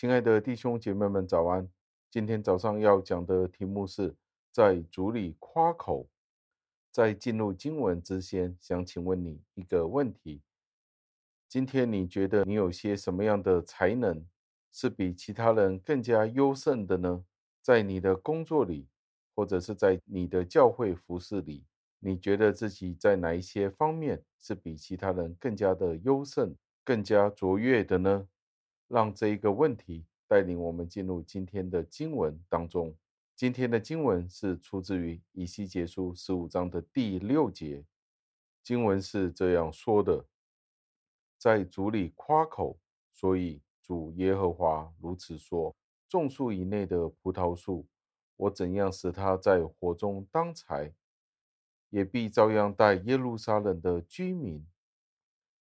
亲爱的弟兄姐妹们，早安！今天早上要讲的题目是在主里夸口。在进入经文之前，想请问你一个问题：今天你觉得你有些什么样的才能是比其他人更加优胜的呢？在你的工作里，或者是在你的教会服饰里，你觉得自己在哪一些方面是比其他人更加的优胜、更加卓越的呢？让这一个问题带领我们进入今天的经文当中。今天的经文是出自于以西结书十五章的第六节。经文是这样说的：“在主里夸口，所以主耶和华如此说：众树以内的葡萄树，我怎样使它在火中当柴，也必照样待耶路撒冷的居民。”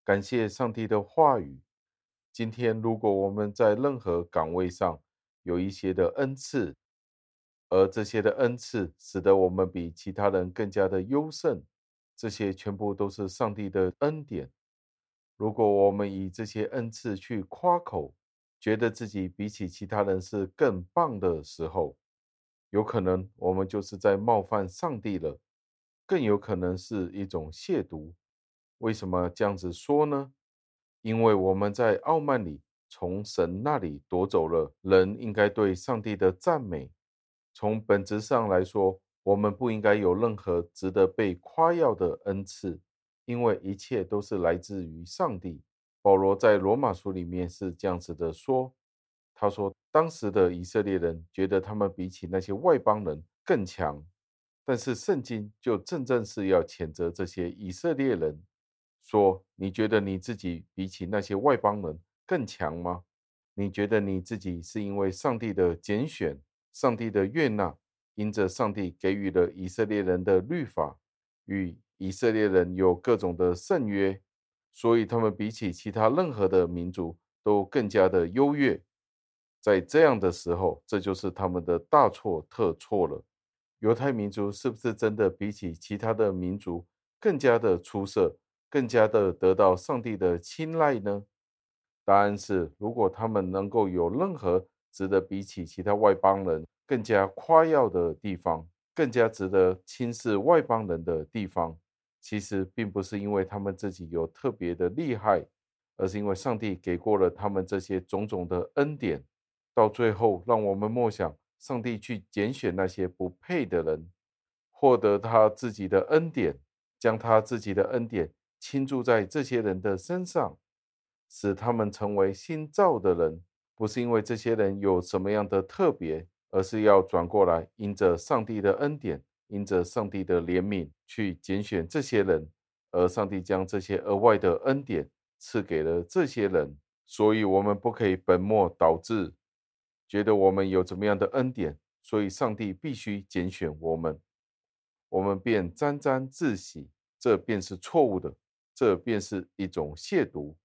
感谢上帝的话语。今天，如果我们在任何岗位上有一些的恩赐，而这些的恩赐使得我们比其他人更加的优胜，这些全部都是上帝的恩典。如果我们以这些恩赐去夸口，觉得自己比起其他人是更棒的时候，有可能我们就是在冒犯上帝了，更有可能是一种亵渎。为什么这样子说呢？因为我们在傲慢里从神那里夺走了人应该对上帝的赞美。从本质上来说，我们不应该有任何值得被夸耀的恩赐，因为一切都是来自于上帝。保罗在罗马书里面是这样子的说：“他说，当时的以色列人觉得他们比起那些外邦人更强，但是圣经就正正是要谴责这些以色列人。”说，你觉得你自己比起那些外邦人更强吗？你觉得你自己是因为上帝的拣选、上帝的悦纳，因着上帝给予了以色列人的律法，与以色列人有各种的圣约，所以他们比起其他任何的民族都更加的优越。在这样的时候，这就是他们的大错特错了。犹太民族是不是真的比起其他的民族更加的出色？更加的得到上帝的青睐呢？答案是，如果他们能够有任何值得比起其他外邦人更加夸耀的地方，更加值得轻视外邦人的地方，其实并不是因为他们自己有特别的厉害，而是因为上帝给过了他们这些种种的恩典。到最后，让我们默想，上帝去拣选那些不配的人，获得他自己的恩典，将他自己的恩典。倾注在这些人的身上，使他们成为新造的人，不是因为这些人有什么样的特别，而是要转过来，因着上帝的恩典，因着上帝的怜悯，去拣选这些人，而上帝将这些额外的恩典赐给了这些人。所以，我们不可以本末倒置，觉得我们有怎么样的恩典，所以上帝必须拣选我们，我们便沾沾自喜，这便是错误的。这便是一种亵渎，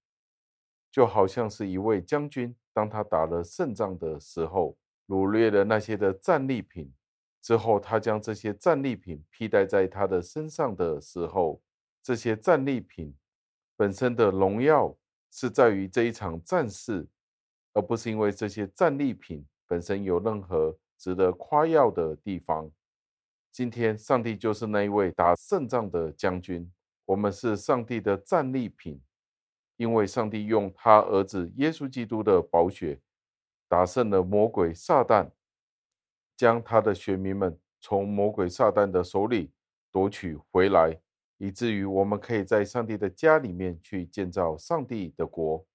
就好像是一位将军，当他打了胜仗的时候，掳掠了那些的战利品之后，他将这些战利品披戴在他的身上的时候，这些战利品本身的荣耀是在于这一场战事，而不是因为这些战利品本身有任何值得夸耀的地方。今天，上帝就是那一位打胜仗的将军。我们是上帝的战利品，因为上帝用他儿子耶稣基督的宝血打胜了魔鬼撒旦，将他的选民们从魔鬼撒旦的手里夺取回来，以至于我们可以在上帝的家里面去建造上帝的国。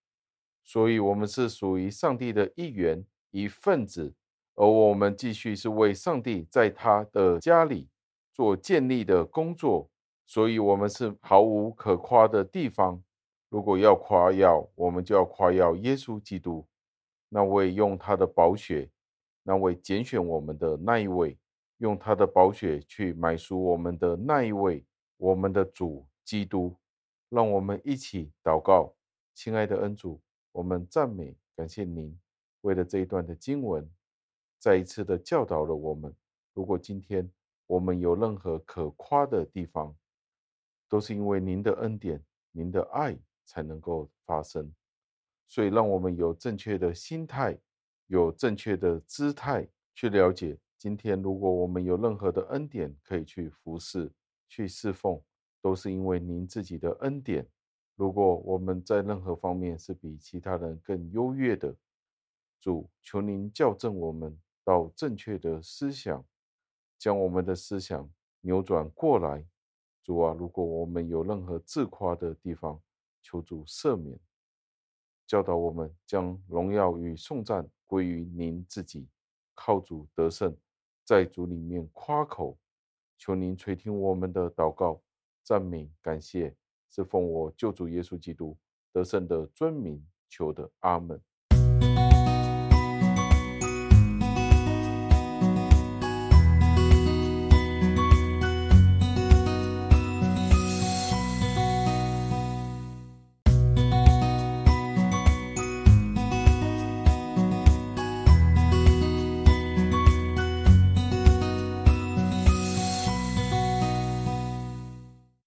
所以，我们是属于上帝的一员、一份子，而我们继续是为上帝在他的家里做建立的工作。所以，我们是毫无可夸的地方。如果要夸耀，我们就要夸耀耶稣基督，那位用他的宝血，那位拣选我们的那一位，用他的宝血去买赎我们的那一位，我们的主基督。让我们一起祷告，亲爱的恩主，我们赞美感谢您，为了这一段的经文，再一次的教导了我们。如果今天我们有任何可夸的地方，都是因为您的恩典、您的爱才能够发生，所以让我们有正确的心态有正确的姿态去了解。今天，如果我们有任何的恩典可以去服侍、去侍奉，都是因为您自己的恩典。如果我们在任何方面是比其他人更优越的，主，求您校正我们到正确的思想，将我们的思想扭转过来。主啊，如果我们有任何自夸的地方，求主赦免，教导我们将荣耀与颂赞归于您自己，靠主得胜。在主里面夸口，求您垂听我们的祷告、赞美、感谢，是奉我救主耶稣基督得胜的尊名求的，阿门。